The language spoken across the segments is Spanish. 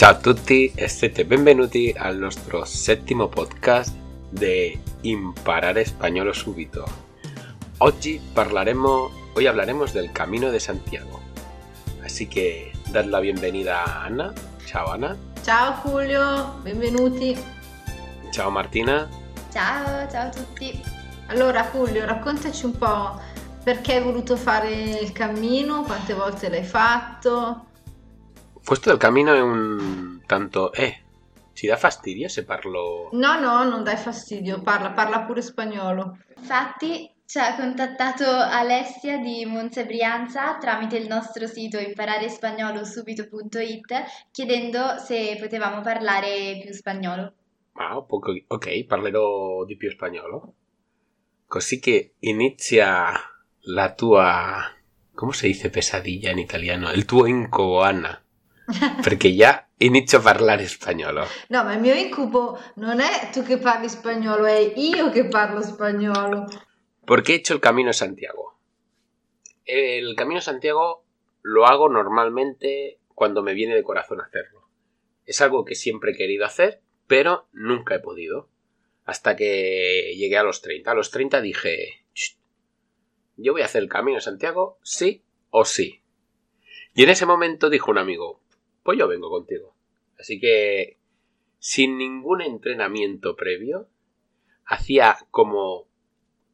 Ciao a tutti e siete benvenuti al nostro settimo podcast de Imparare Españolo Subito. Oggi hoy hablaremos del Camino de Santiago. Así que dad la bienvenida a Ana. Ciao Ana. Ciao Julio, benvenuti. Ciao Martina. Ciao, ciao a tutti. Allora Julio, raccontaci un po' perché hai voluto fare il cammino, quante volte l'hai fatto. Questo del cammino è un tanto... Eh, ci dà fastidio se parlo... No, no, non dai fastidio, parla, parla pure spagnolo. Infatti ci ha contattato Alessia di Monza Brianza tramite il nostro sito imparerespagnolo.subito.it chiedendo se potevamo parlare più spagnolo. Ah, poco- ok, parlerò di più spagnolo. Così che inizia la tua... ¿Cómo se dice pesadilla en italiano? El tuo incubo, Anna. Perché già inizio a parlare spagnolo. No, ma il mio incubo non è tu che parli spagnolo, è io che parlo spagnolo. ¿Por qué he hecho el Camino de Santiago? El Camino de Santiago lo hago normalmente cuando me viene de corazón hacerlo. Es algo que siempre he querido hacer, pero nunca he podido. Hasta que llegué a los 30. A los 30 dije, "Ch, yo voy a hacer el Camino de Santiago, sí o sí. Y en ese momento dijo un amigo, pues yo vengo contigo. Así que, sin ningún entrenamiento previo, hacía como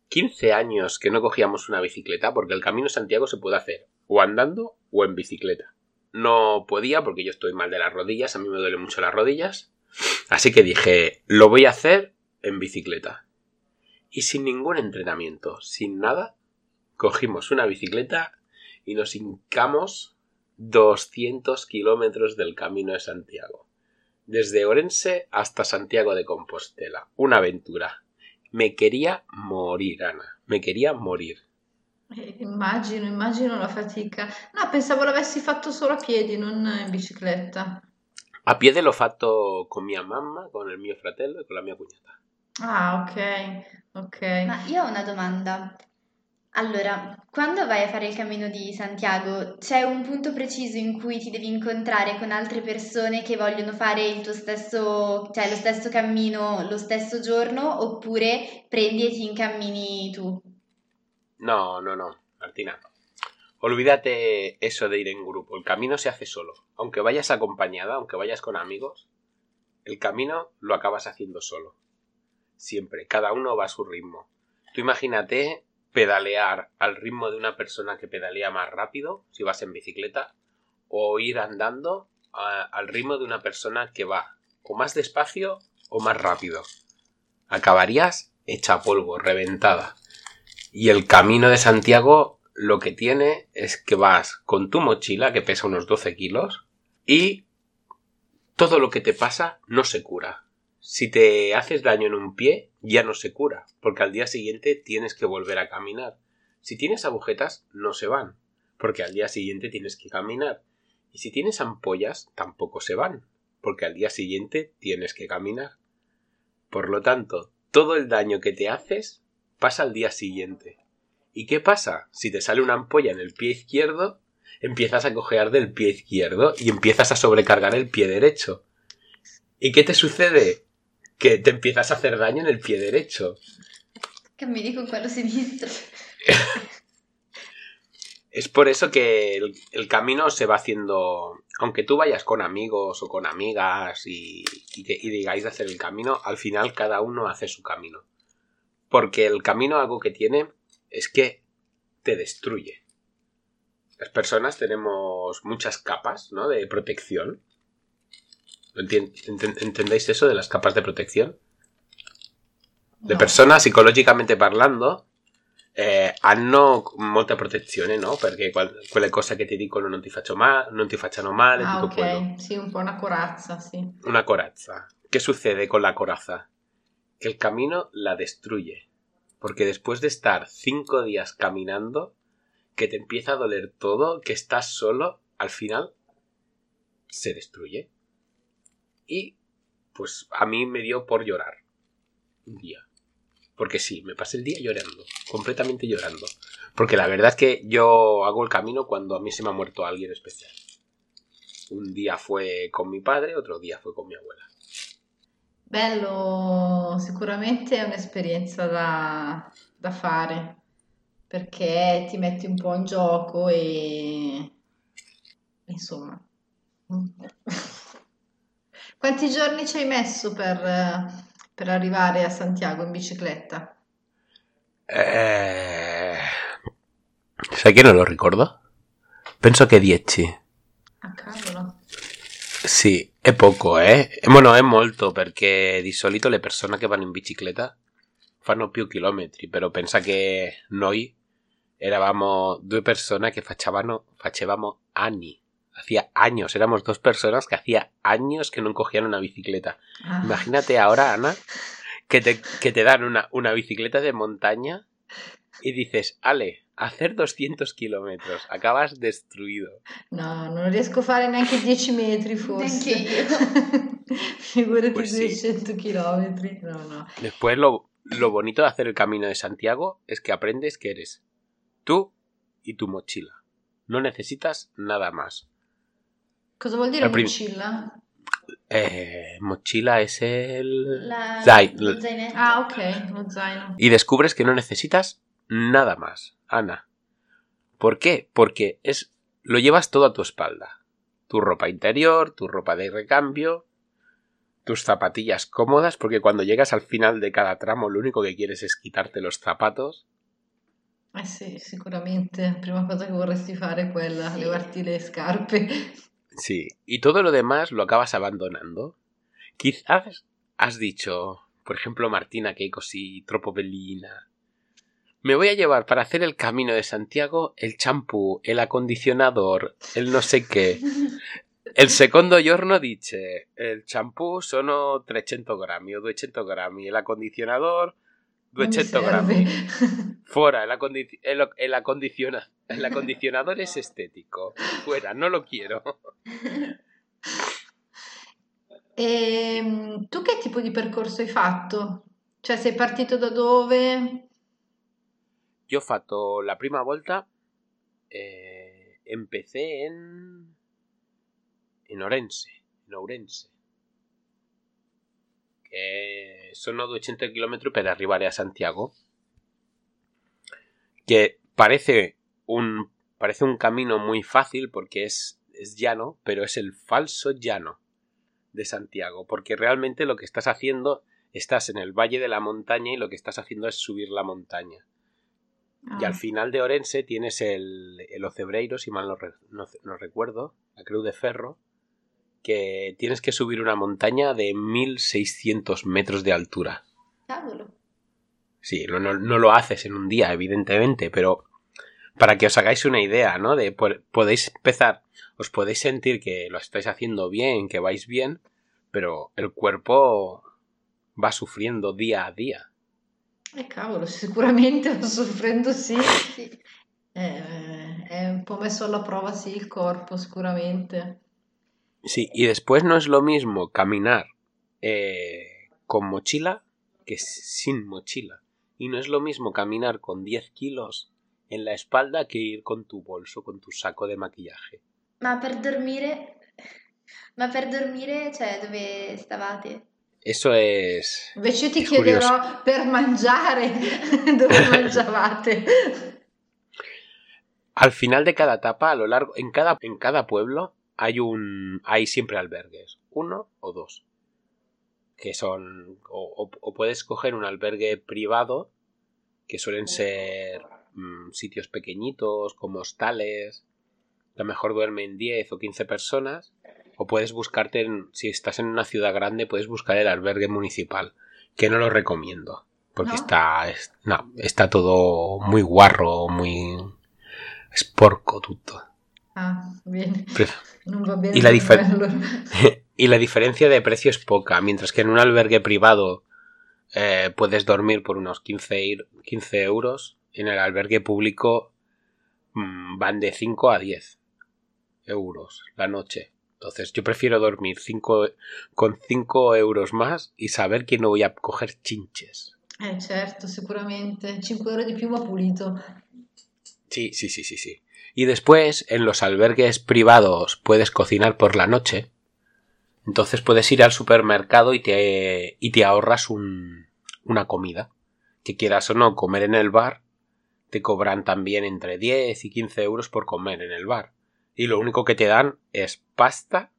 15 años que no cogíamos una bicicleta porque el Camino Santiago se puede hacer o andando o en bicicleta. No podía porque yo estoy mal de las rodillas, a mí me duelen mucho las rodillas. Así que dije, lo voy a hacer en bicicleta. Y sin ningún entrenamiento, sin nada, cogimos una bicicleta y nos hincamos 200 kilómetros del Camino de Santiago. Desde Orense hasta Santiago de Compostela. Una aventura. Me quería morir, Ana. Me quería morir. Eh, Immagino, immagino la fatica. No, pensavo l'avessi fatto solo a piedi, non in bicicletta. A piede l'ho fatto con mia mamma, con il mio fratello e con la mia cognata. Ah, ok, ok. Ma io ho una domanda. Allora, quando vai a fare il cammino di Santiago, c'è un punto preciso in cui ti devi incontrare con altre persone che vogliono fare il tuo stesso, cioè lo stesso cammino lo stesso giorno, oppure prendi e ti incammini tu? No, no, no, Martina. Olvídate eso de ir en grupo. El camino se hace solo. Aunque vayas acompañada, aunque vayas con amigos, el camino lo acabas haciendo solo. Siempre. Cada uno va a su ritmo. Tú imagínate pedalear al ritmo de una persona que pedalea más rápido, si vas en bicicleta, o ir andando al ritmo de una persona que va o más despacio o más rápido. Acabarías hecha polvo, reventada. Y el camino de Santiago lo que tiene es que vas con tu mochila que pesa unos 12 kilos y todo lo que te pasa no se cura. Si te haces daño en un pie, ya no se cura, porque al día siguiente tienes que volver a caminar. Si tienes agujetas, no se van, porque al día siguiente tienes que caminar. Y si tienes ampollas, tampoco se van, porque al día siguiente tienes que caminar. Por lo tanto, todo el daño que te haces pasa al día siguiente. ¿Y qué pasa? Si te sale una ampolla en el pie izquierdo, empiezas a cojear del pie izquierdo y empiezas a sobrecargar el pie derecho. ¿Y qué te sucede? Que te empiezas a hacer daño en el pie derecho. Cammini con quello sinistro. Es por eso que el, el camino se va haciendo, aunque tú vayas con amigos o con amigas y, y que- y digáis de hacer el camino, al final cada uno hace su camino. Porque el camino algo que tiene es que te destruye. Las personas tenemos muchas capas, ¿no? De protección. ¿Lo entien- enten- ¿Entendéis eso de las capas de protección? Le No. persone psicologicamente parlando eh, hanno molta protezione, no? Perché qual- quelle cose che ti dicono non ti, ma- non ti facciano male, Ah, tutto quello. ok, sì, un po' una corazza, sì. Una corazza. ¿Qué sucede con la coraza? Que el camino la destruye. Porque después de estar cinco días caminando, que te empieza a doler todo, que estás solo, al final se destruye. Y pues a mí me dio por llorar. Un día. Porque sí, me pasé el día llorando, completamente llorando. Porque la verdad es que yo hago el camino cuando a mí se me ha muerto alguien especial. Un día fue con mi padre, otro día fue con mi abuela. Bello, sicuramente è un'esperienza da, da fare perché ti metti un po' in gioco e insomma. Quanti giorni ci hai messo per, per arrivare a Santiago in bicicletta? Eh... Sai che non lo ricordo? Penso che 10. Ah, cavolo. Sì, è poco, eh. Bueno, è molto perché di solito le persone che vanno in bicicletta fanno più chilometri, però pensa che noi eravamo due persone che facevano, facevamo anni. Hacía años, éramos dos personas que hacía años que no cogían una bicicleta. Ah. Imagínate ahora, Ana, que te, que te dan una, una bicicleta de montaña y dices, Ale, hacer 200 kilómetros, acabas destruido. No, non riesco a fare neanche 10 metri forse. Figurati Pues sí. 200 chilometri. No, no. Después lo, lo bonito de hacer el camino de Santiago es que aprendes que eres tú y tu mochila. No necesitas nada más. Cosa vuol dire mochilla? Eh, mochila es el... La, Zai- lo zainetto. Ah, ok, lo zaino. Y descubres que no necesitas nada más, Ana. ¿Por qué? Porque es lo llevas todo a tu espalda. Tu ropa interior, tu ropa de recambio, tus zapatillas cómodas, porque cuando llegas al final de cada tramo lo único que quieres es quitarte los zapatos. Eh sì, sicuramente. La prima cosa che vorresti fare è quella, Sì. levarti le scarpe. Sí, y todo lo demás lo acabas abandonando. Quizás has dicho, por ejemplo, Martina, que hay così troppo bellina. Me voy a llevar para hacer el camino de Santiago el champú, el acondicionador, el no sé qué. El secondo giorno dice, il shampoo sono 300 grammi o 200 grammi, l'accondizionador Non mi 200 serve. grammi. Fuera, el, acondi- el- el acondiciona- el acondicionador es estético. Fuera, no lo quiero. Ehm, tu che tipo di percorso hai fatto? Cioè, sei partito da dove? Yo fatto la prima volta, eh, empecé en, en Orense, en Ourense. Che sono 200 km per arrivare a Santiago. Que parece un, parece un camino muy fácil porque es, es llano, pero es el falso llano de Santiago. Porque realmente lo que estás haciendo, estás en el valle de la montaña y lo que estás haciendo es subir la montaña. Y Ah, al final de Orense tienes el, el Ocebreiro, si mal no, re- no- no recuerdo, la Creu de Ferro, que tienes que subir una montaña de 1600 metros de altura. Cavolo. Sí, no, no- no lo haces en un día, evidentemente, pero para que os hagáis una idea, ¿no? De po- podéis empezar, os podéis sentir que lo estáis haciendo bien, que vais bien, pero el cuerpo va sufriendo día a día. eh, cavolo, sicuramente soffrendo sì. Sì. Eh, è un po' messo alla prova sì il corpo, sicuramente. Sí, y después no es lo mismo caminar eh, con mochila que sin mochila. Y no es lo mismo caminar con 10 kilos en la espalda que ir con tu bolso, con tu saco de maquillaje. Ma per dormire... Ma per dormire, cioè, dove stavate? Eso es... Invece ti È curioso. chiederò per mangiare dove mangiavate. Al final de cada etapa, a lo largo, en cada, en cada pueblo hay un, hay siempre albergues, uno o dos, que son, o, puedes coger un albergue privado, que suelen ser mm, sitios pequeñitos, como hostales, a lo mejor duermen 10 o 15 personas, o puedes buscarte, en- si estás en una ciudad grande, puedes buscar el albergue municipal, que no lo recomiendo, porque ¿No? está, es- no, está todo muy guarro, muy sporco tutto. Ah, va bene Y la y diferencia de precio es poca, mientras que en un albergue privado eh, puedes dormir por unos 15, ir- 15 euros, en el albergue público mm, van de 5 a 10 euros la noche. Entonces yo prefiero dormir cinco, con 5 euros más y saber que no voy a coger chinches. Eh, certo, sicuramente. 5 euro di più pulito. Sí, sí, sí, sí, sí. Y después, en los albergues privados puedes cocinar por la noche. Entonces puedes ir al supermercado y te, y te ahorras un, una comida. Que quieras o no comer en el bar, te cobran también entre 10 y 15 euros por comer en el bar. Y lo único que te dan es pasta,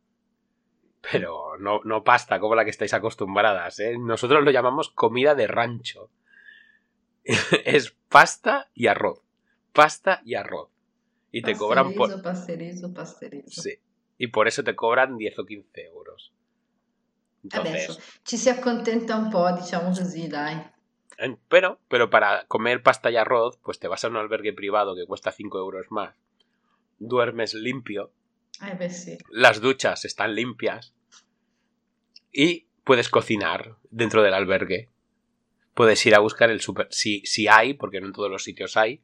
pero no, no pasta como la que estáis acostumbradas. ¿eh? Nosotros lo llamamos comida de rancho. es pasta y arroz. Pasta y arroz. Y te cobran por... Pasterizo, pasterizo. Sí. Y por eso te cobran 10 o 15 euros. Entonces, Adesso ci si accontenta un po', diciamo così, dai. pero, pero para comer pasta y arroz, pues te vas a un albergue privado que cuesta 5 euros más. Duermes limpio. Eh. Las duchas están limpias. Y puedes cocinar dentro del albergue. Puedes ir a buscar el super... Si, si hay, porque no en todos los sitios hay,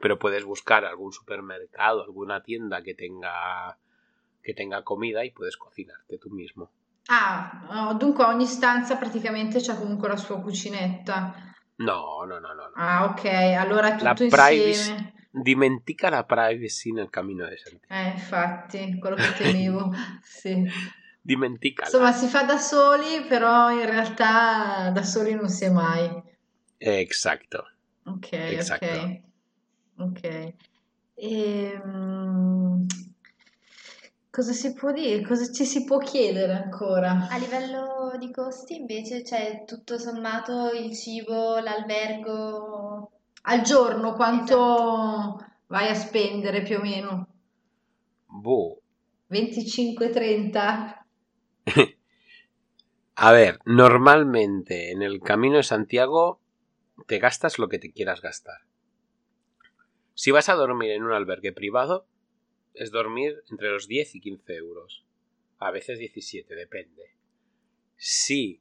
pero puedes buscar algún supermercado, alguna tienda que tenga que tenga comida y puedes cocinarte tú mismo. Ah, no, dunque ogni stanza praticamente c'ha comunque la sua cucinetta. No, no, no, no. no. Ah, ok, allora La tutto privacy- insieme. Dimentica la privacy nel camino de Santiago. Eh, infatti, quello che temevo, sì. Dimenticala. Insomma, si fa da soli, però in realtà da soli non si è mai. Exacto. Ok, ok. Ok. Ehm, cosa si può dire? Cosa ci si può chiedere ancora? A livello di costi invece c'è tutto sommato il cibo, l'albergo. Al giorno quanto vai a spendere più o meno? Buh. 25-30? A ver, normalmente en el camino de Santiago te gastas lo que te quieras gastar. Si vas a dormir en un albergue privado, es dormir entre los 10 y 15 euros. A veces 17, depende. Si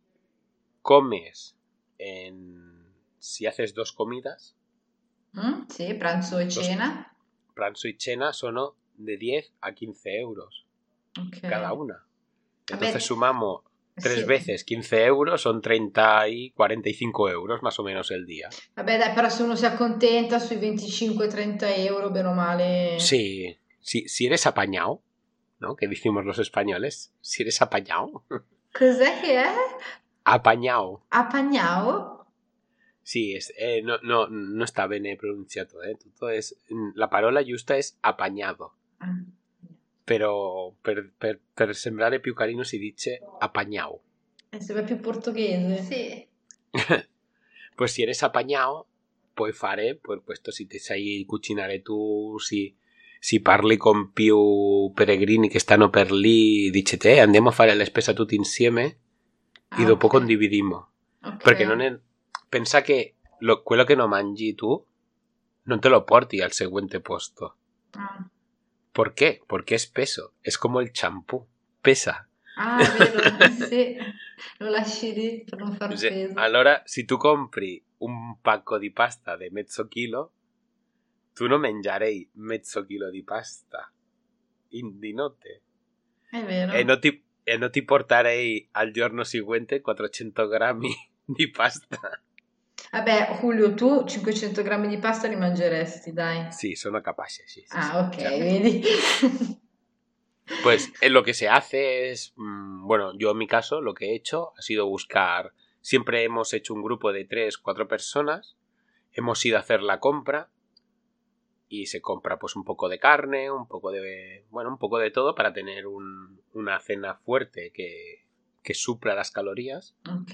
comes en... Si haces dos comidas, Mm? Sì, pranzo e Dos- cena. pranzo y cena son de 10 a 15 euros Ok. cada una. Entonces sumamos tres sì. veces 15 euros, son 30 y 45 euros más o menos el día. Vabbè, dai, però se uno si accontenta sui 25-30 euro, bene o male. Sí, sí, si eres apañado, ¿no? Que decimos los españoles, si eres apañado, Cos'è che è? apañado. Apagnao? Sí, es, eh, no, no, no está bene pronunciado, ¿eh? Es, la parola giusta es apañado, Ah. Pero per, per, per sembrare più carino si dice apañado. Eh, sembra più portoghese. Sì, Pues si eres apañado, puoi fare, pues questo si ti sai cucinare tu, si, si parli con più peregrini che stanno per lì, dicete, eh, andiamo a fare la spesa tutti insieme Ah, e dopo ok. condividimmo. Ok. Perché non è... Pensa che lo- quello che non mangi tu non te lo porti al seguente posto. Ah. ¿Por qué? Porque es peso. Es como el champú. Pesa. Ah, vero, sì. Lo lasci per non far peso. Allora, si tu compri un pacco di pasta di mezzo chilo, tu non mangiarei mezzo chilo di pasta in, di notte. È vero. E non ti, e non ti porterei al giorno seguente 400 grammi di pasta. Vabbè, Julio, tu 500 grammi di pasta li mangeresti, dai. Sí, sono capace, sí. sí, Ah, ok, claro. vedi? Pues eh, lo que se hace es, mm, bueno, yo en mi caso lo que he hecho ha sido buscar, siempre hemos hecho un grupo de tres, cuatro personas, hemos ido a hacer la compra y se compra pues un poco de carne, un poco de, bueno, un poco de todo para tener un- una cena fuerte que, que supla las calorías Ok.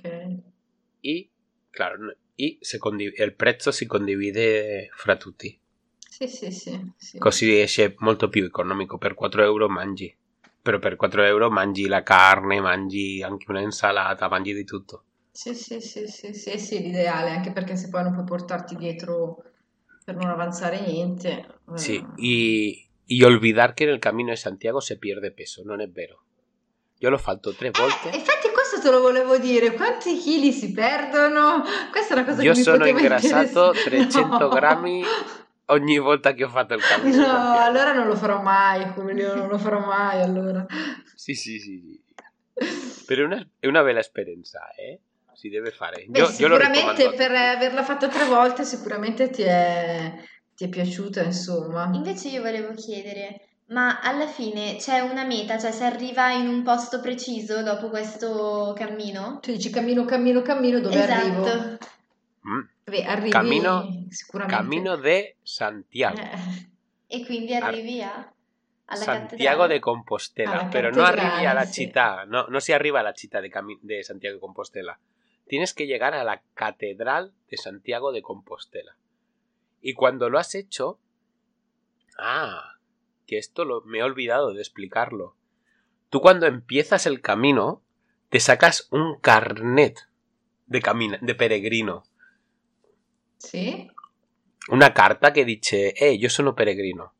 y, claro, se condiv- el prezzo si condivide fra tutti. Sì, sì, sì. sì. Così esce molto più economico. Per 4 euro mangi. Però per 4 euro mangi la carne, mangi anche una insalata, mangi di tutto. Sì, sì, sì, sì, sì, sì, l'ideale, anche perché se poi non puoi portarti dietro per non avanzare niente. Sí, y, y olvidar que en el camino de Santiago se pierde peso, non è vero. Io l'ho fatto tre Eh, volte. infatti questo te lo volevo dire, quanti chili si perdono? Questa è una cosa Io che mi sono ingrassato interessare. 300 No. grammi ogni volta che ho fatto il cammino di No, allora non lo farò mai, Julio, non lo farò mai allora. Sì, sì, sì. sì. Però è una, è una bella esperienza, eh? Si deve fare. Beh, Io, io sicuramente a per averla fatta tre volte sicuramente ti è, Ti è piaciuto, insomma? Invece io volevo chiedere, ma alla fine c'è una meta, cioè si arriva in un posto preciso dopo questo cammino? Tu dici cammino, cammino, cammino, dove arrivo? Esatto. Mm. Beh, arrivi Camino- sicuramente. Camino de Santiago. Eh, E quindi arrivi a, alla Santiago cattedrale. de Compostela, Alla pero no cattedrale, arrivi a la sí. città, no, no se arriba a la città de, Cami- de Santiago de Compostela. Tienes que llegar a la Catedral de Santiago de Compostela. Y cuando lo has hecho... Ah, que esto lo, me he olvidado de explicarlo. Tú cuando empiezas el camino, te sacas un carnet de, camina- de peregrino. Sì? Una carta che dice, eh, io sono peregrino.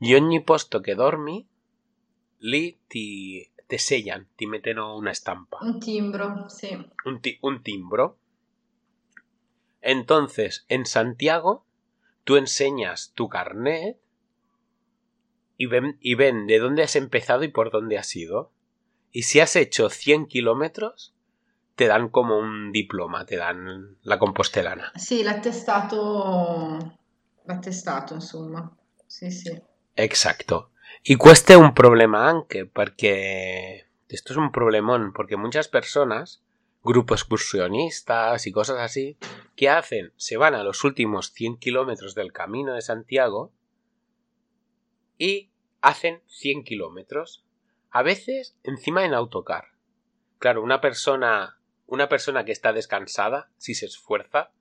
Y ogni posto che dormi, lì ti, te sellan, ti mettono una stampa, Un timbro, sì. un, ti- un timbro. Entonces, en Santiago, tú enseñas tu carnet y ven, y ven de dónde has empezado y por dónde has ido. Y si has hecho 100 kilómetros, te dan como un diploma, te dan la compostelana. Sì, l'attestato... L'attestato, insomma. Sì, sì. Exacto. Y cuesta un problema anche, porque esto es un problemón, porque muchas personas, grupos excursionistas y cosas así, ¿qué hacen? Se van a los últimos 100 kilómetros del camino de Santiago y hacen 100 kilómetros. A veces encima en autocar. Claro, una persona, una persona que está descansada, si se esfuerza,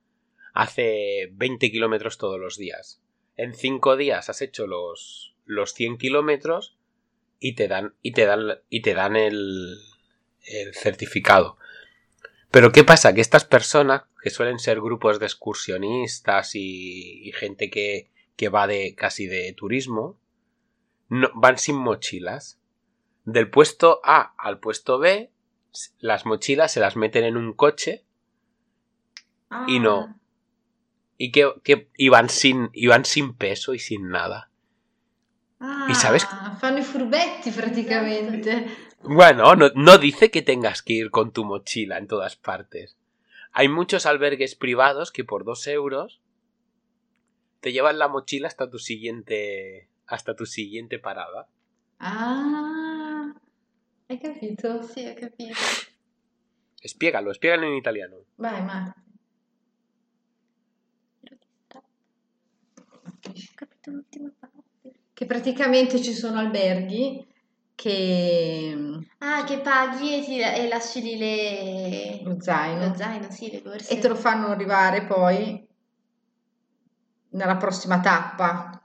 hace 20 kilómetros todos los días. En 5 días has hecho los, los 100 kilómetros y te dan, y te dan, y te dan el, el certificado. Pero ¿qué pasa? Que estas personas, que suelen ser grupos de excursionistas y, y gente que, que va de casi de turismo, no, van sin mochilas. Del puesto A al puesto B, las mochilas se las meten en un coche Y no. y que, que y van sin, sin peso y sin nada. Ah, ¿Y sabes? fanno i furbetti praticamente. Bueno, no, no dice que tengas que ir con tu mochila en todas partes. Hay muchos albergues privados que por dos euros te llevan la mochila hasta tu siguiente hasta tu siguiente parada. Ah, hai capito? Sì, ho capito. Espiégalo, espiégalo en italiano. Vai, Marti. Ho capito l'ultima parte. Che praticamente ci sono alberghi che... Ah, che paghi e, ti, e lasci lì le... lo zaino lo zaino, sì, le borse. e te lo fanno arrivare poi nella prossima tappa.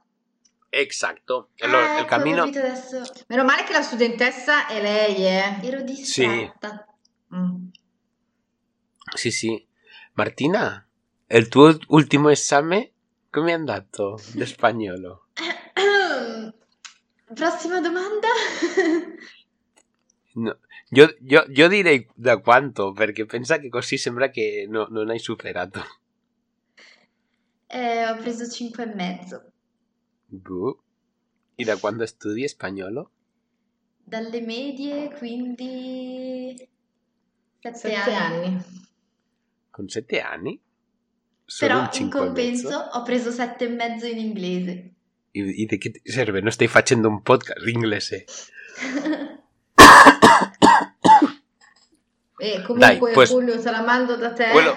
Exacto. El, Ah, capito adesso. Meno male che la studentessa è lei, eh. Ero distratta. Mm. Sí, sí. Martina, el tuo ultimo esame come è andato di spagnolo? Prossima domanda. No, io, io, io direi da quanto, perché pensa che così sembra che no- non hai superato. Eh, ho preso 5 e mezzo. Boh. E da quando studi spagnolo? Dalle medie, quindi... Sette, Sette anni. anni. Con sette anni? Solo Però in compenso ho preso sette e mezzo in inglese. E, di che ti serve? Non stai facendo un podcast in inglese? E comunque Dai, pues- Giulio te la mando da te. Quello-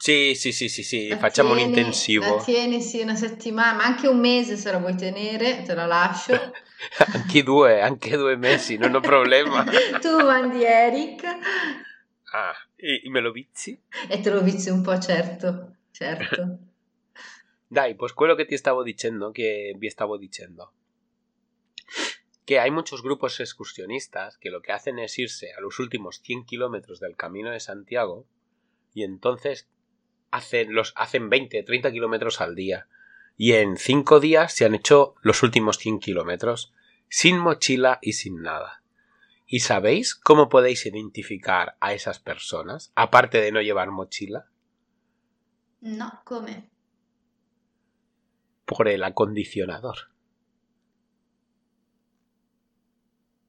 Sì, sì, sì, sì, sì, facciamo un tieni- intensivo. La tieni sì una settimana, ma anche un mese se la vuoi tenere, te la lascio. anche due, anche due mesi, non ho problema. tu mandi Eric Ah, e, me lo vizi? e te lo vizi un po', certo, certo. Dai, pues quello que te estaba diciendo, que vi estaba diciendo. Que hay muchos grupos excursionistas que lo que hacen es irse a los últimos 100 kilómetros del camino de Santiago y entonces hacen, los, hacen 20, 30 kilómetros al día. Y en 5 días se han hecho los últimos 100 kilómetros sin mochila y sin nada. ¿Y sabéis cómo podéis identificar a esas personas, aparte de no llevar mochila? No, come? por el acondicionador.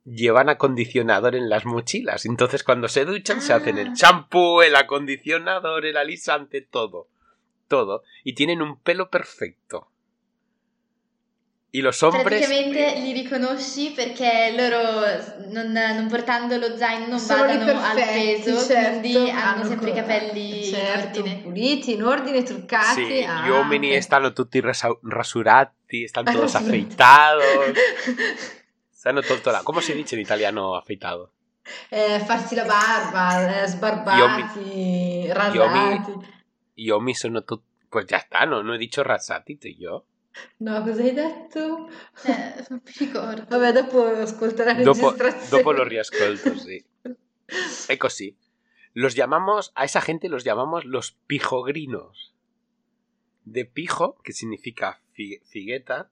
Llevan acondicionador en las mochilas. Entonces cuando se duchan se hacen el Ah. champú, el acondicionador, el alisante, todo. Todo. Y tienen un pelo perfecto. Y los hombres... Praticamente li riconosci perché loro non, non portando lo zaino non Sono lì badano al peso, certo, quindi hanno, sempre i capelli certo, in ordine. puliti, in ordine, truccati. Sì, ah, gli uomini ok. stanno tutti rasa- rasurati, stanno todos Rasurati. tutto là. ¿Cómo se dice en italiano afeitado? Eh, farsi la barba, eh, sbarbati, rasati. Gli uomini sono tutti... Pues ya está, no, no he dicho rasati, tú y yo. No, cosa hai detto? Eh, non mi ricordo. Vabbè, dopo ascolta la Dopo, registrazione. dopo lo riascolto, sí. Ecco sí. Los llamamos, a esa gente los llamamos los pijogrinos. De pijo, que significa fi- figueta,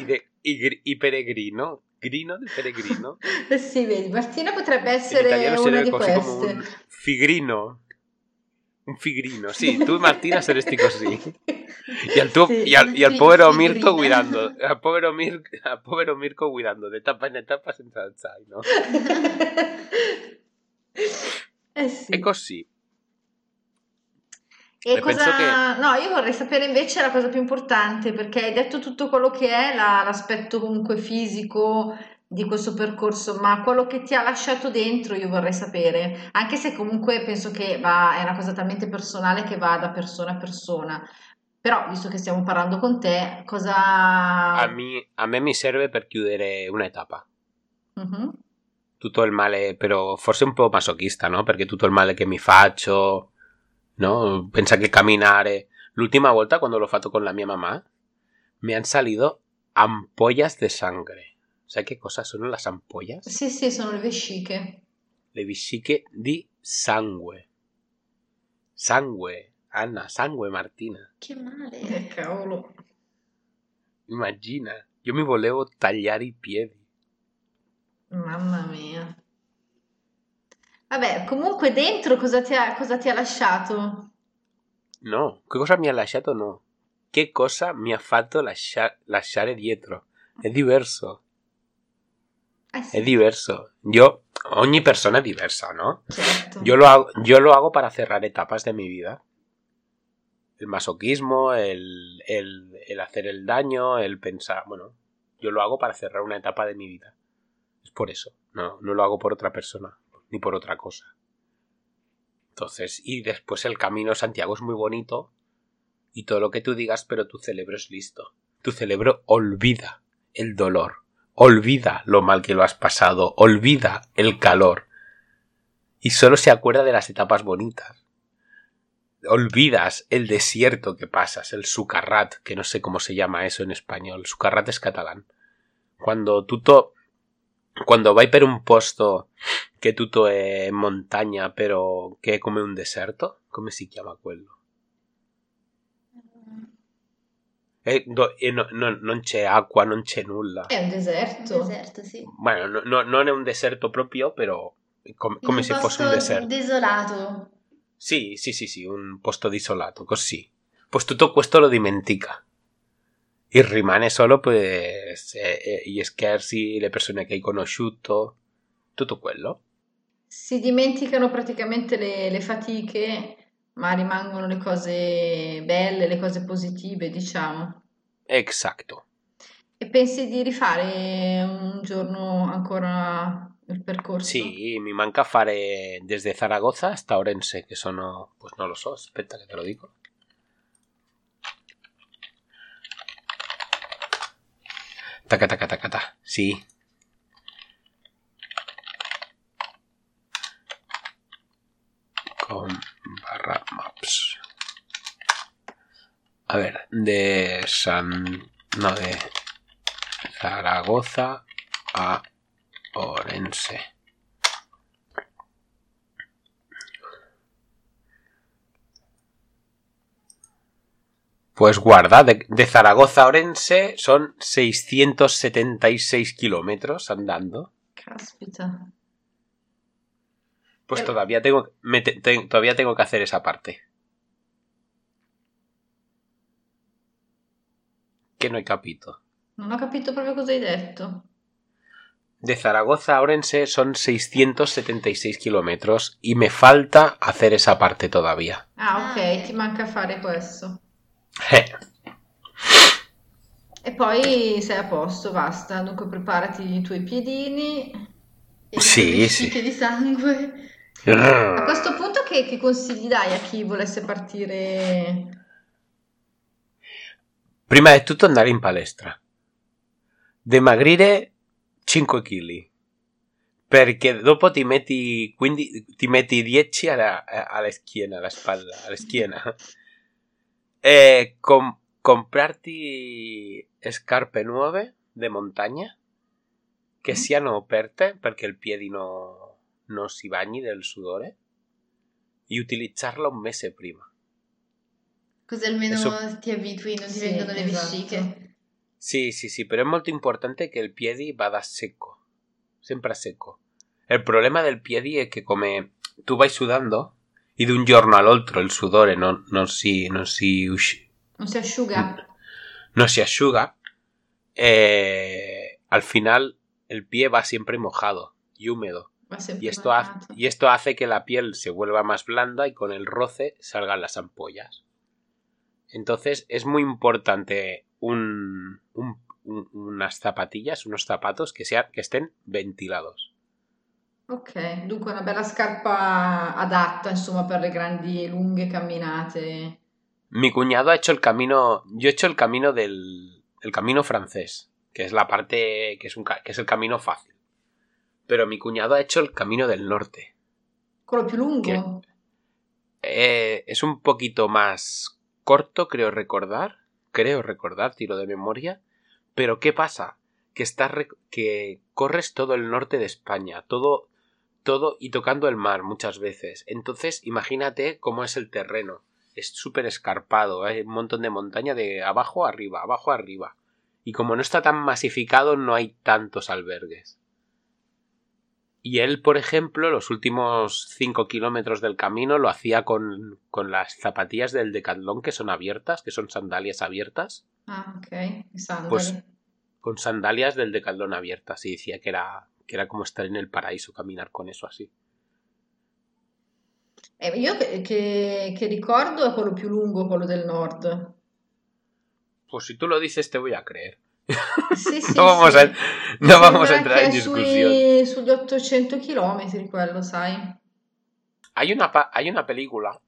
y de y, y peregrino. Grino de peregrino. Sì, vedi, Martina potrebbe essere italiano una di queste. un figrino. Un figrino, sí, tú Martina saresti così. Y al, tuo- Sì. y al, y al povero. Mirko guidando, al povero, Mir, al povero Mirko guidando de etapa en etapa senza il zaino. eh sì. E così. E E cosa... No, io vorrei sapere invece la cosa più importante, perché hai detto tutto quello che è la- l'aspetto comunque fisico di questo percorso, ma quello che ti ha lasciato dentro io vorrei sapere, anche se comunque penso che va, è una cosa talmente personale che va da persona a persona. Però, visto che stiamo parlando con te, cosa... A, mi- a me mi serve per chiudere una etapa. Mhm. Tutto il male, però forse un po' masochista, no? Perché tutto il male che mi faccio, no? Pensa che camminare. L'ultima volta quando l'ho fatto con la mia mamma, mi han salido ampollas de sangre. Sai che cosa sono las ampollas? Sì, sì, sono le vesciche. Le vesciche di sangue. Sangue, Anna, sangue Martina. Che male. Eh, cavolo. Immagina, io mi volevo tagliare i piedi. Mamma mia. Vabbè, comunque dentro cosa ti ha, cosa ti ha lasciato? No, che cosa mi ha lasciato? No. Che cosa mi ha fatto lascia- lasciare dietro? È diverso, Eh sì, è diverso. Yo, ogni persona è diversa, ¿no? certo. Yo lo hago, yo lo hago para cerrar etapas de mi vida. El masoquismo, el, el, el hacer el daño, el pensar, bueno, yo lo hago para cerrar una etapa de mi vida. Es por eso, no, no lo hago por otra persona, ni por otra cosa. Entonces, y después el camino Santiago es muy bonito y todo lo que tú digas, pero tu cerebro es listo. Tu cerebro olvida el dolor, olvida lo mal que lo has pasado, olvida el calor y solo se acuerda de las etapas bonitas. Olvidas el desierto que pasas, el sucarrat, que no sé cómo se llama eso en español. Sucarrat es catalán. Cuando tutto quando vai per un posto che tutto è montagna però che è come un deserto, come si chiama quello? Eh, do- e no- no- non c'è acqua, non c'è nulla. È un deserto. Deserto, sì. Bueno, no, no- non è un deserto proprio, però com- come In se un fosse un deserto. desolato. Sì, sì, sì, sì, un posto desolato, così. Pues tutto questo lo dimentica. E rimane solo pues, eh, eh, gli scherzi, le persone che hai conosciuto, tutto quello. Si dimenticano praticamente le, le fatiche, ma rimangono le cose belle, le cose positive, diciamo. Exacto. E pensi di rifare un giorno ancora il percorso? Sì, mi manca fare desde Zaragoza hasta Orense, che sono, pues no lo so, aspetta che te lo dico. Taca, taca, taca, taca. Sí. Con barra maps. A ver, de San... No, de Zaragoza a Orense. Pues guarda, de, de Zaragoza a Orense son 676 kilómetros andando. Caspita. Pues todavía tengo, me te- te- todavía tengo que hacer esa parte. Que no he capito. Non ho capito proprio cosa hai detto. De Zaragoza a Orense son 676 kilómetros y me falta hacer esa parte todavía. Ah, ok, Ah, ok. ti manca fare questo. Eh. E poi sei a posto, basta. Dunque preparati i tuoi piedini. E Sì, sì. di sangue. A questo punto che, che consigli dai a chi volesse partire? Prima di tutto andare in palestra. Dimagrire 5 kg. Perché dopo ti metti, quindi, ti metti 10 alla, alla schiena, alla spalla, alla schiena. E com- comprarti scarpe nuove di montagna che siano aperte perché il piede no, non si bagni del sudore e utilizzarla un mese prima. Così almeno Eso- ti abitui, non ti Sì, vengono le esatto. vesciche. Sí, sí, sí, pero es muy importante que el piedi vada seco, siempre seco. El problema del piedi es que come tú vas sudando y de un giorno all'altro il sudore non, non si, non si, usci- Non si asciuga? no se asciuga, eh, al final el pie va siempre mojado y húmedo. Y esto, ha- y esto hace que la piel se vuelva más blanda y con el roce salgan las ampollas. Entonces es muy importante un, un- un- unas zapatillas, unos zapatos que, sean, que estén ventilados. Ok, dunque una bella scarpa adatta, insomma, per le grandi e lunghe camminate. Mi cuñado ha hecho el camino, yo he hecho el camino del el camino francés, que es la parte que es, un, que es el camino fácil. Pero mi cuñado ha hecho el camino del norte. Quello più lungo? Eh, es un poquito más corto, creo recordar. Creo recordar, tiro de memoria. Pero ¿qué pasa? Que estás rec- que corres todo el norte de España, todo, todo y tocando el mar muchas veces. Entonces, imagínate cómo es el terreno. Es súper escarpado, hay un montón de montaña de abajo a arriba, abajo arriba. Y como no está tan masificado, no hay tantos albergues. Y él, por ejemplo, los últimos 5 kilómetros del camino lo hacía con, con las zapatillas del Decathlon que son abiertas, que son sandalias abiertas, Ah, ok, i sandali. Pues- con sandalias del Decathlon abiertas. Y decía que era, que era como estar en el paraíso caminar con eso así. Eh, io che, che- che ricordo è quello più lungo, quello del nord. Pues si tú lo dices, te voy a creer. Sì, sì, No vamos sì. a, no vamos a sembra entrar en che è discusión. sui- sugli 800 km quello, sai? Hay una, hay una película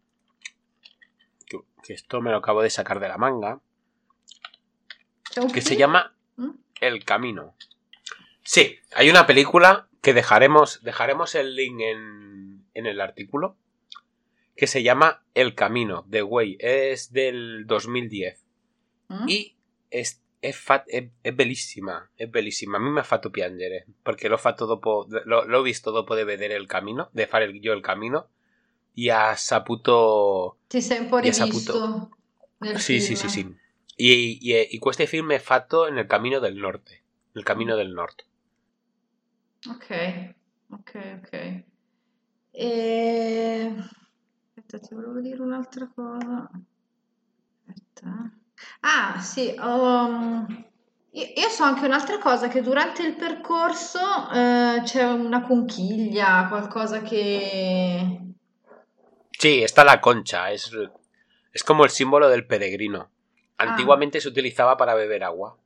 que, que esto me lo acabo de sacar de la manga que se llama Mm? El Camino. Sí, hay una película que dejaremos, dejaremos el link en, en el artículo que se llama El Camino, The Way, es del 2010 Mm? y es, è, fa- è- è bellissima, è bellissima, a me mi ha fatto piangere perché l'ho fatto dopo, l'ho, l'ho visto dopo di vedere il camino, di fare io il camino e ha saputo Ti saputo- nel Sì, film. sì, sì, sì. E, e, e questo film fatto nel Camino del Nord. Nel Camino del Nord. Ok, ok, ok. E... Aspetta, ti volevo dire un'altra cosa. Aspetta. Ah, sì, um, io, so anche un'altra cosa, che durante il percorso eh, c'è una conchiglia, qualcosa che... Sí, está la concha. Es, es como el símbolo del peregrino. Antiguamente se utilizaba para beber agua.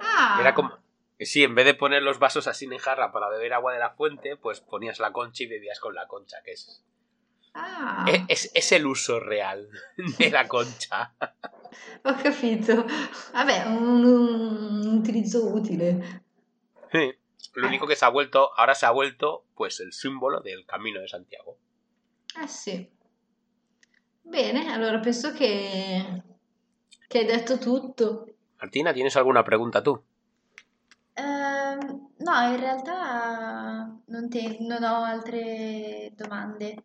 Ah, Era como. Sí, en vez de poner los vasos así en jarra para beber agua de la fuente, pues ponías la concha y bebías con la concha, que es. ah, Es, es- el uso real de la concha. ho capito. Vabbè, un, un utilizzo utile. Lo único que se ha vuelto, ahora se ha vuelto, pues el símbolo del camino de Santiago. Eh sì. Bene, allora penso che, che hai detto tutto. Martina, ¿tienes alguna pregunta tú? No, in realtà non, te- non ho altre domande.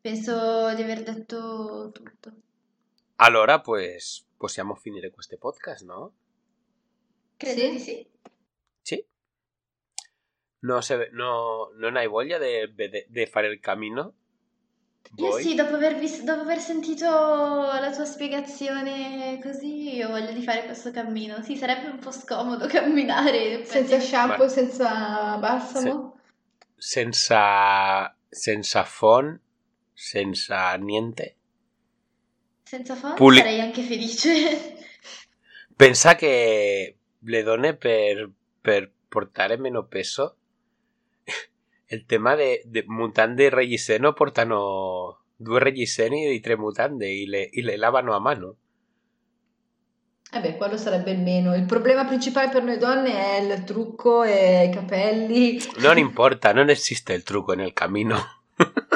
Penso di aver detto tutto. Allora, pues, possiamo finire questo podcast, no? Credo Sì? di sì. Sì. No, se, no, non hai voglia di fare il cammino? Io Voi? sì, dopo aver vis- dopo aver sentito la tua spiegazione così, ho voglia di fare questo cammino. Sì, sarebbe un po' scomodo camminare. Senza perché- shampoo e senza balsamo? Senza, senza phon, senza niente. senza phone Puli- sarei anche felice. Pensa che le donne per, per portare meno peso il tema de, de mutande e reggiseno portano due reggiseni di tre mutande e le, e le lavano a mano. Eh beh, quello sarebbe il meno. Il problema principale per noi donne è il trucco e i capelli. Non importa, non esiste il trucco nel cammino.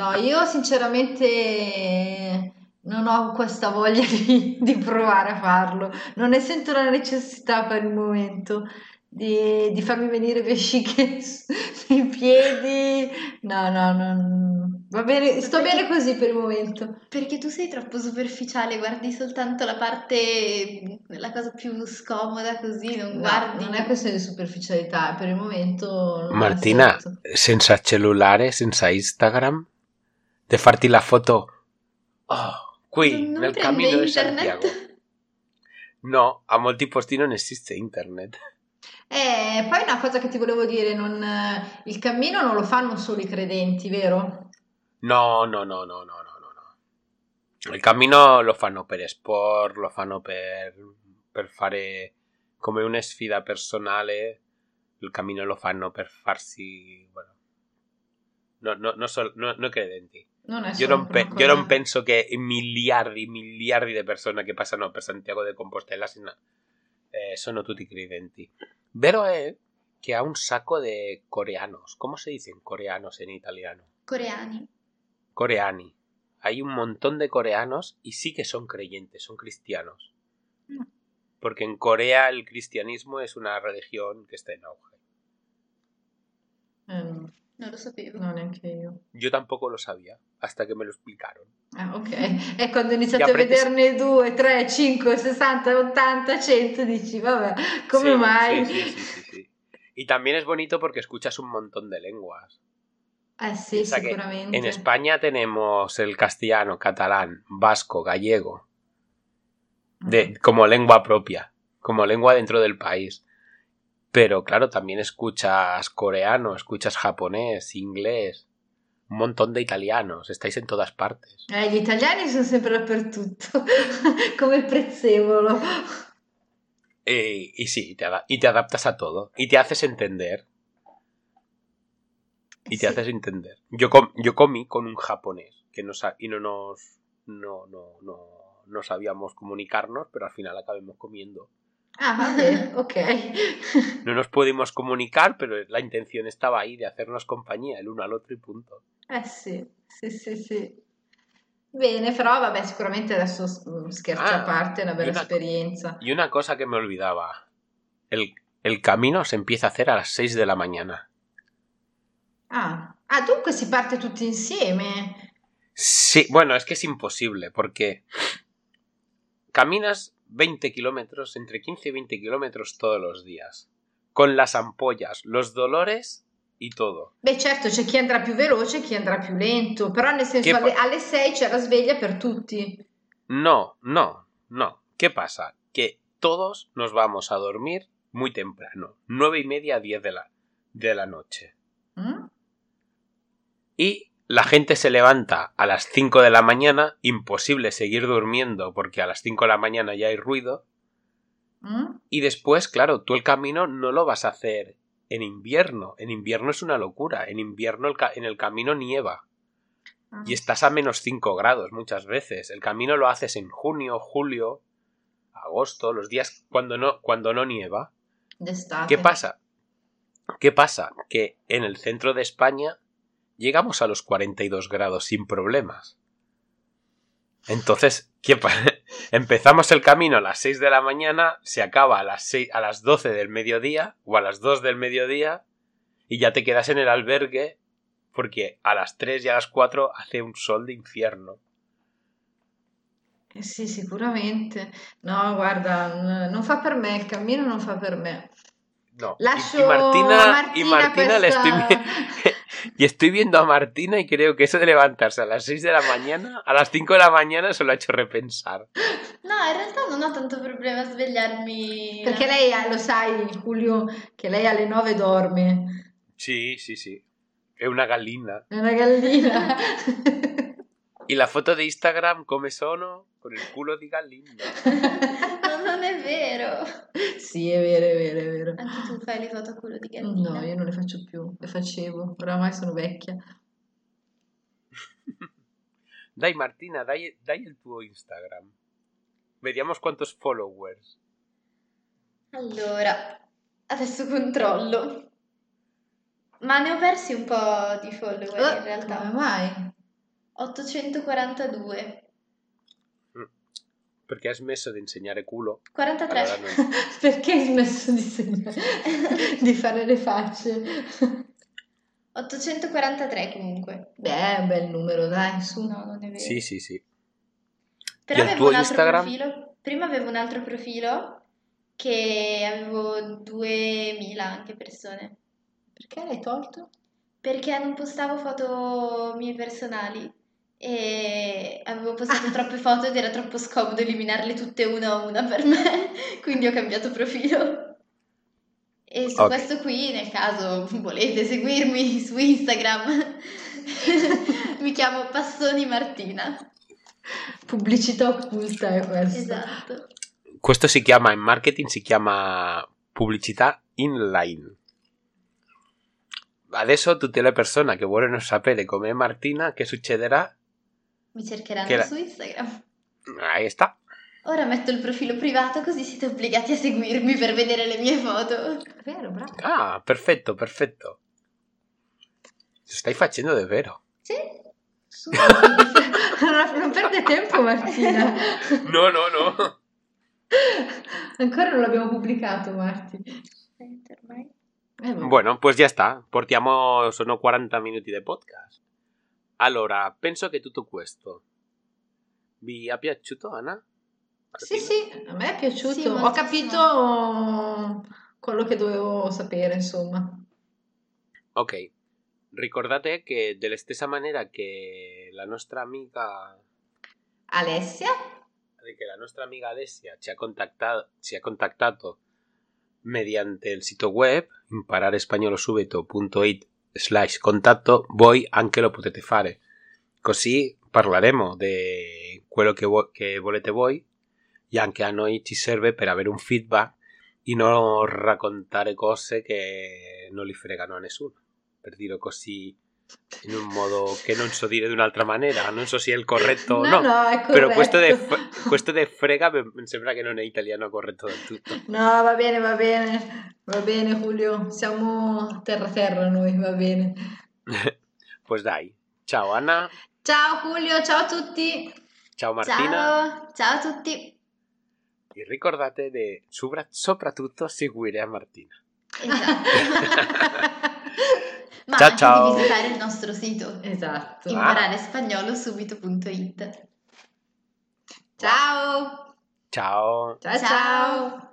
No, io sinceramente non ho questa voglia di, di provare a farlo. Non ne sento la necessità per il momento di, di farmi venire vesciche sui piedi. No, no, no. Va bene, sto Perché- bene così per il momento. Perché tu sei troppo superficiale, guardi soltanto la parte, la cosa più scomoda così, non No, guardi. non è questione di superficialità, per il momento non Martina, senza cellulare, senza Instagram, de farti la foto oh, qui Non- nel cammino di internet? Santiago. No, a molti posti non esiste internet. Eh, poi una cosa che ti volevo dire, non- il cammino non lo fanno solo i credenti, vero? No, no, no, no, no, no, no. no. Il cammino lo fanno per sport, lo fanno per, per fare come una sfida personale. Il cammino lo fanno per farsi, bueno, no, no, no, sol- no, no credenti. Non è Io non, pe- io non penso che miliardi, miliardi di persone che passano per Santiago de Compostela sin- eh, sono tutti credenti. Vero è che ha un sacco de coreanos. ¿Cómo se dicen coreanos en italiano? Coreani. Coreani. Hay un montón de coreanos y sí que son creyentes, son cristianos. Porque en Corea el cristianismo es una religión que está en auge. Ehm, Non lo sapevo. no, neanche io. Yo tampoco lo sabía hasta que me lo explicaron. Ah, ok. E quando iniziate Gli a vederne 2, 3, 5, 60, 80, 100, dici, vabbè, come Sí, mai? Sí, sí, sí, sí, sí. Y también es bonito porque escuchas un montón de lenguas. Sì, Piensa que sicuramente. En España tenemos el castellano, catalán, vasco, gallego, de, como lengua propia, como lengua dentro del país. Pero claro, también escuchas coreano, escuchas japonés, inglés, un montón de italianos, estáis en todas partes. Eh, gli italiani sono sempre dappertutto, come il prezzemolo. Eh, y sí, te y te adaptas a todo, y te haces entender, y te haces entender. Yo, com- yo comí con un japonés, que no y no nos, no, no, no, no sabíamos comunicarnos, pero al final acabamos comiendo. Ah, vabbè, ok. No nos pudimos comunicar, pero la intención estaba ahí de hacernos compañía el uno al otro y punto. Eh sì, sì, sì, sì. Bene, però vabbè, sicuramente adesso mm, scherzi Ah, a parte, è una bella una- esperienza. Y una cosa que me olvidaba, el, el camino se empieza a hacer a las 6 de la mañana. Ah. ah, dunque si parte tutti insieme. Sí, bueno, es que es imposible, porque caminas 20 kilómetros, entre 15 y 20 kilómetros todos los días, con las ampollas, los dolores y todo. Beh, certo, c'è chi andrà più veloce e chi andrà più lento, però nel senso alle, alle 6 c'è la sveglia per tutti. No, no, no. ¿Qué pasa? Que todos nos vamos a dormir muy temprano, nueve y media a 10 de la, de la noche. Mm? Y la gente se levanta a las 5 de la mañana, imposible seguir durmiendo porque a las 5 de la mañana ya hay ruido. Mm? Y después, claro, tú el camino no lo vas a hacer en invierno. En invierno es una locura. En invierno el en el camino nieva. Ah. Y estás a menos 5 grados muchas veces. El camino lo haces en junio, julio, agosto, los días cuando no, cuando no nieva. D'estate. ¿Qué pasa? ¿Qué pasa? Que en el centro de España llegamos a los 42 grados sin problemas. Entonces, ¿qué empezamos el camino a las 6 de la mañana, se acaba a las, 6, a las 12 del mediodía o a las 2 del mediodía y ya te quedas en el albergue porque a las 3 y a las 4 hace un sol de infierno. Sì, sicuramente. No, guarda, non fa per me, il cammino non fa per me. No. Y- Lascio Martina, Martina Martina le questa- vi- y estoy viendo a Martina y creo que eso de levantarse a las 6 de la mañana, a las 5 de la mañana se lo ha hecho repensar. No, in realtà non ho tanto problema a svegliarmi. Perché lei, ha- lo sai, Giulio, che lei alle 9 dorme. Sí, sí, sí. Es una gallina. È una gallina. Y la foto de Instagram, come sono? Con el culo di gallina. No, no, non è vero. Sì, è vero, è vero, è vero. Anche tu fai le foto a culo di gallina. No, io non le faccio più, le facevo, oramai sono vecchia. Dai Martina, dai, dai il tuo Instagram. Vediamo quantos followers. Allora, adesso controllo. Ma ne ho persi un po' di follower in Come realtà. mai? 842. Perché hai smesso di insegnare culo? 43. Allora non- Perché hai smesso di, segnare- di fare le facce? 843 comunque. Beh, è un bel numero, dai, su. No, non è vero. Sì, sì, sì. Però il avevo tuo un altro Instagram? profilo. Prima avevo un altro profilo che avevo 2000 anche persone. Perché l'hai tolto? Perché non postavo foto mie personali e avevo postato troppe foto ed era troppo scomodo eliminarle tutte una a una per me, quindi ho cambiato profilo. E su Ok. questo qui, nel caso volete seguirmi su Instagram, mi chiamo Passoni Martina. Pubblicità occulta è questa. Esatto. Questo si chiama, in marketing si chiama pubblicità inline. Adesso tutte le persone che vogliono sapere com'è Martina, che succederà? Mi cercheranno Che la- su Instagram. Ahí está. Ora metto il profilo privato così siete obbligati a seguirmi per vedere le mie foto. Vero, bravo. Ah, perfetto, perfetto. Lo stai facendo davvero. Sì? Su. non, non perde tempo, Martina. No, no, no. Ancora non l'abbiamo pubblicato, Marti. Eh. Bueno, pues ya está. Portiamo, sono 40 minuti di podcast. Allora, penso che tutto questo vi è piaciuto, Anna? Sì, sì, a me è piaciuto. Sì, Ho capito quello che dovevo sapere, insomma. Ok, ricordate che della stessa maniera che la nostra amica Alessia? che la nostra amica Alessia ci ha contattato, ci ha contattato mediante il sito web impararespagnolosubito.it slash contatto, voi anche lo potete fare. Così parleremo di quello che, vo- che volete voi e anche a noi ci serve per avere un feedback e non raccontare cose che non li fregano a nessuno. Per dirlo così in un modo che non so dire di un'altra maniera, non so se è il corretto o no. no, è corretto. Però questo de, questo de frega mi sembra che non è italiano corretto del tutto. No, va bene, va bene. Va bene, Julio. Siamo terra terra noi, va bene. Pues dai. Ciao Anna, Ciao Julio, ciao a tutti. ciao Martina Ciao, ciao a tutti. e ricordate di sopra- soprattutto seguire a Martina. Esatto. Ma Ciao, anche ciao. di visitare il nostro sito esatto. imparare spagnolo subito.it. Ciao. Ciao. Ciao ciao. Ciao.